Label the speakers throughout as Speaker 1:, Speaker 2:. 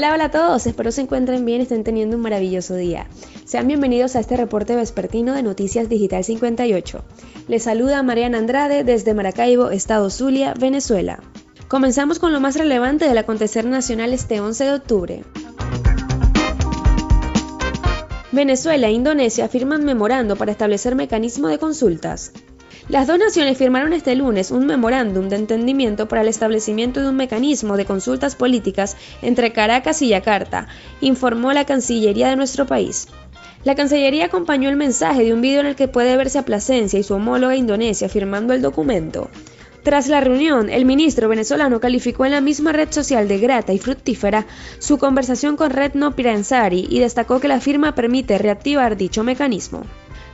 Speaker 1: Hola, hola a todos, espero se encuentren bien y estén teniendo un maravilloso día. Sean bienvenidos a este reporte vespertino de Noticias Digital 58. Les saluda Mariana Andrade desde Maracaibo, Estado Zulia, Venezuela. Comenzamos con lo más relevante del acontecer nacional este 11 de octubre. Venezuela e Indonesia firman memorando para establecer mecanismo de consultas. Las dos naciones firmaron este lunes un memorándum de entendimiento para el establecimiento de un mecanismo de consultas políticas entre Caracas y Yakarta, informó la Cancillería de nuestro país. La Cancillería acompañó el mensaje de un video en el que puede verse a Plasencia y su homóloga Indonesia firmando el documento. Tras la reunión, el ministro venezolano calificó en la misma red social de grata y fructífera su conversación con Retno Piransari y destacó que la firma permite reactivar dicho mecanismo.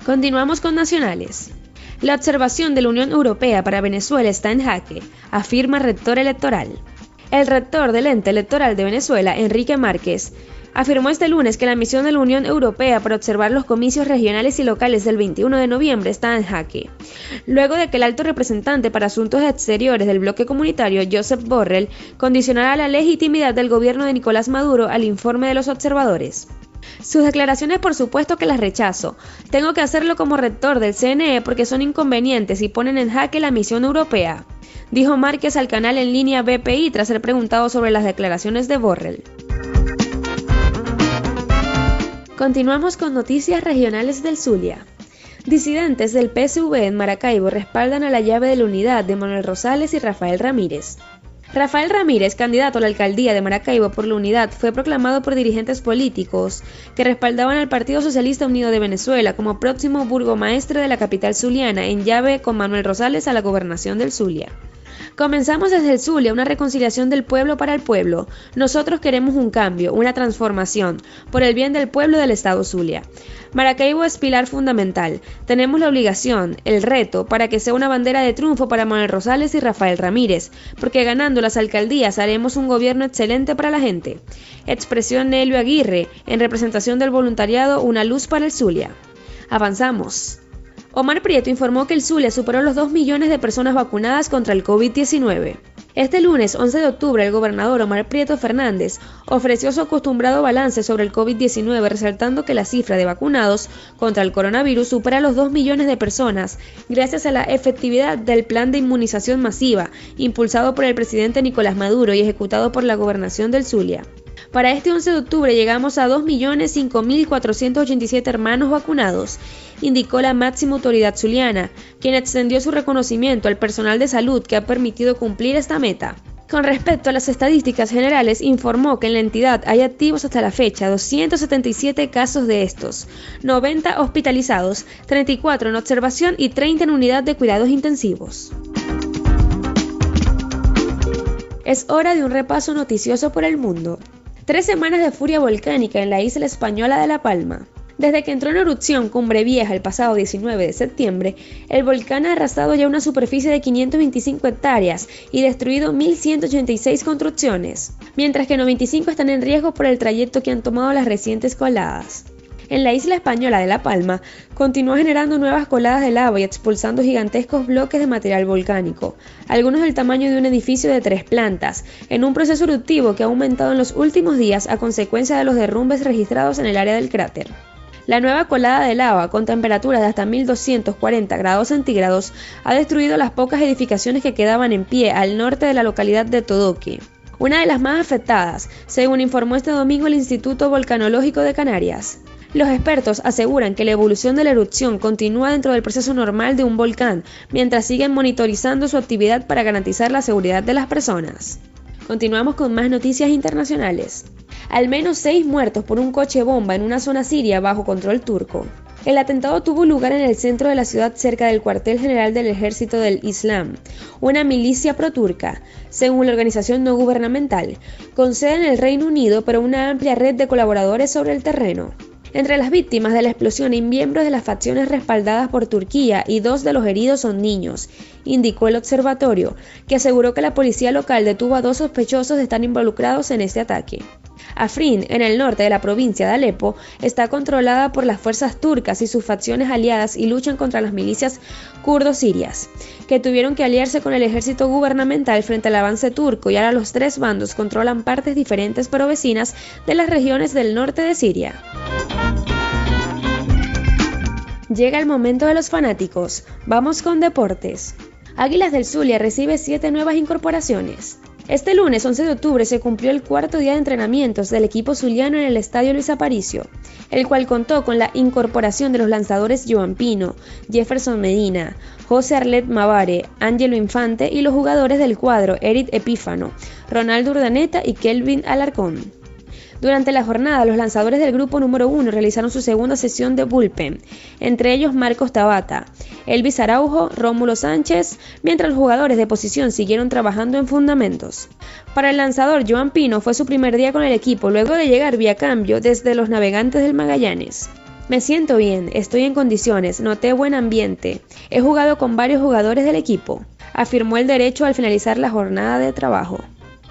Speaker 1: Continuamos con nacionales. La observación de la Unión Europea para Venezuela está en jaque, afirma rector electoral. El rector del ente electoral de Venezuela, Enrique Márquez, afirmó este lunes que la misión de la Unión Europea para observar los comicios regionales y locales del 21 de noviembre está en jaque, luego de que el alto representante para asuntos exteriores del bloque comunitario, Joseph Borrell, condicionara la legitimidad del gobierno de Nicolás Maduro al informe de los observadores. Sus declaraciones por supuesto que las rechazo. Tengo que hacerlo como rector del CNE porque son inconvenientes y ponen en jaque la misión europea, dijo Márquez al canal en línea BPI tras ser preguntado sobre las declaraciones de Borrell. Continuamos con noticias regionales del Zulia. Disidentes del PSV en Maracaibo respaldan a la llave de la unidad de Manuel Rosales y Rafael Ramírez. Rafael Ramírez, candidato a la alcaldía de Maracaibo por la unidad, fue proclamado por dirigentes políticos que respaldaban al Partido Socialista Unido de Venezuela como próximo burgomaestre de la capital zuliana en llave con Manuel Rosales a la gobernación del Zulia. Comenzamos desde el Zulia una reconciliación del pueblo para el pueblo. Nosotros queremos un cambio, una transformación, por el bien del pueblo del Estado Zulia. Maracaibo es pilar fundamental. Tenemos la obligación, el reto, para que sea una bandera de triunfo para Manuel Rosales y Rafael Ramírez, porque ganando las alcaldías haremos un gobierno excelente para la gente. Expresión Nelio Aguirre, en representación del voluntariado Una Luz para el Zulia. Avanzamos. Omar Prieto informó que el Zulia superó los 2 millones de personas vacunadas contra el COVID-19. Este lunes 11 de octubre, el gobernador Omar Prieto Fernández ofreció su acostumbrado balance sobre el COVID-19, resaltando que la cifra de vacunados contra el coronavirus supera los 2 millones de personas, gracias a la efectividad del plan de inmunización masiva, impulsado por el presidente Nicolás Maduro y ejecutado por la gobernación del Zulia. Para este 11 de octubre llegamos a 2.005.487 hermanos vacunados, indicó la máxima autoridad zuliana, quien extendió su reconocimiento al personal de salud que ha permitido cumplir esta meta. Con respecto a las estadísticas generales, informó que en la entidad hay activos hasta la fecha 277 casos de estos, 90 hospitalizados, 34 en observación y 30 en unidad de cuidados intensivos. Es hora de un repaso noticioso por el mundo. Tres semanas de furia volcánica en la isla española de La Palma. Desde que entró en erupción Cumbre Vieja el pasado 19 de septiembre, el volcán ha arrasado ya una superficie de 525 hectáreas y destruido 1.186 construcciones, mientras que 95 están en riesgo por el trayecto que han tomado las recientes coladas en la isla española de La Palma, continúa generando nuevas coladas de lava y expulsando gigantescos bloques de material volcánico, algunos del tamaño de un edificio de tres plantas, en un proceso eruptivo que ha aumentado en los últimos días a consecuencia de los derrumbes registrados en el área del cráter. La nueva colada de lava, con temperaturas de hasta 1240 grados centígrados, ha destruido las pocas edificaciones que quedaban en pie al norte de la localidad de Todoque, una de las más afectadas, según informó este domingo el Instituto Volcanológico de Canarias. Los expertos aseguran que la evolución de la erupción continúa dentro del proceso normal de un volcán, mientras siguen monitorizando su actividad para garantizar la seguridad de las personas. Continuamos con más noticias internacionales. Al menos seis muertos por un coche bomba en una zona siria bajo control turco. El atentado tuvo lugar en el centro de la ciudad cerca del cuartel general del Ejército del Islam, una milicia pro-turca, según la organización no gubernamental, con sede en el Reino Unido pero una amplia red de colaboradores sobre el terreno. Entre las víctimas de la explosión hay miembros de las facciones respaldadas por Turquía y dos de los heridos son niños, indicó el observatorio, que aseguró que la policía local detuvo a dos sospechosos de estar involucrados en este ataque. Afrin, en el norte de la provincia de Alepo, está controlada por las fuerzas turcas y sus facciones aliadas y luchan contra las milicias kurdos sirias, que tuvieron que aliarse con el ejército gubernamental frente al avance turco y ahora los tres bandos controlan partes diferentes pero vecinas de las regiones del norte de Siria. Llega el momento de los fanáticos. Vamos con deportes. Águilas del Zulia recibe siete nuevas incorporaciones. Este lunes 11 de octubre se cumplió el cuarto día de entrenamientos del equipo zuliano en el Estadio Luis Aparicio, el cual contó con la incorporación de los lanzadores Joan Pino, Jefferson Medina, José Arlet Mavare, Ángelo Infante y los jugadores del cuadro Eric Epífano, Ronaldo Urdaneta y Kelvin Alarcón. Durante la jornada, los lanzadores del grupo número 1 realizaron su segunda sesión de bullpen, entre ellos Marcos Tabata, Elvis Araujo, Rómulo Sánchez, mientras los jugadores de posición siguieron trabajando en fundamentos. Para el lanzador Joan Pino fue su primer día con el equipo luego de llegar vía cambio desde los navegantes del Magallanes. Me siento bien, estoy en condiciones, noté buen ambiente. He jugado con varios jugadores del equipo, afirmó el derecho al finalizar la jornada de trabajo.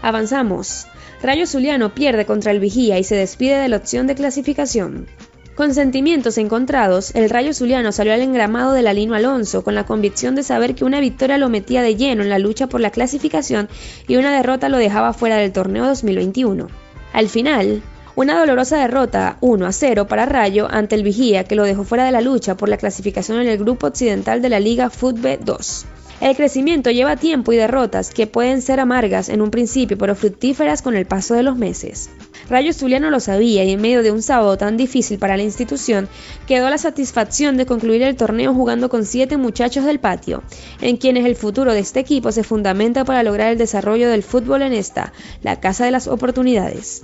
Speaker 1: Avanzamos. Rayo Zuliano pierde contra el Vigía y se despide de la opción de clasificación. Con sentimientos encontrados, el Rayo Zuliano salió al engramado de la Lino Alonso con la convicción de saber que una victoria lo metía de lleno en la lucha por la clasificación y una derrota lo dejaba fuera del torneo 2021. Al final, una dolorosa derrota 1 a 0 para Rayo ante el Vigía que lo dejó fuera de la lucha por la clasificación en el grupo occidental de la Liga Fútbol 2. El crecimiento lleva tiempo y derrotas que pueden ser amargas en un principio, pero fructíferas con el paso de los meses. Rayo Zuliano lo sabía y en medio de un sábado tan difícil para la institución, quedó la satisfacción de concluir el torneo jugando con siete muchachos del patio, en quienes el futuro de este equipo se fundamenta para lograr el desarrollo del fútbol en esta, la casa de las oportunidades.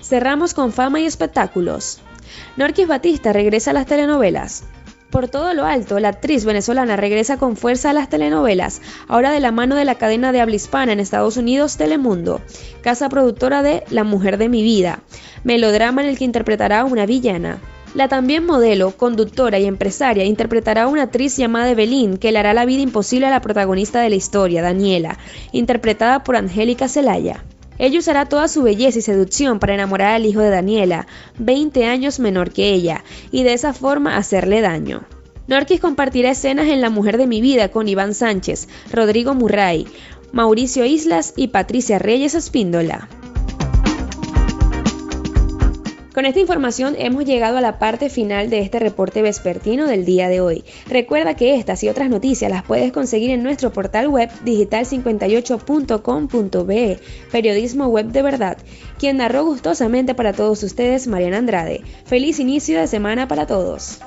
Speaker 1: Cerramos con fama y espectáculos. Norquis Batista regresa a las telenovelas. Por todo lo alto, la actriz venezolana regresa con fuerza a las telenovelas, ahora de la mano de la cadena de habla hispana en Estados Unidos Telemundo, casa productora de La mujer de mi vida, melodrama en el que interpretará a una villana. La también modelo, conductora y empresaria interpretará a una actriz llamada Evelyn que le hará la vida imposible a la protagonista de la historia, Daniela, interpretada por Angélica Zelaya. Ella usará toda su belleza y seducción para enamorar al hijo de Daniela, 20 años menor que ella, y de esa forma hacerle daño. Norquis compartirá escenas en La Mujer de mi Vida con Iván Sánchez, Rodrigo Murray, Mauricio Islas y Patricia Reyes Espíndola. Con esta información hemos llegado a la parte final de este reporte vespertino del día de hoy. Recuerda que estas y otras noticias las puedes conseguir en nuestro portal web digital58.com.be, periodismo web de verdad, quien narró gustosamente para todos ustedes Mariana Andrade. Feliz inicio de semana para todos.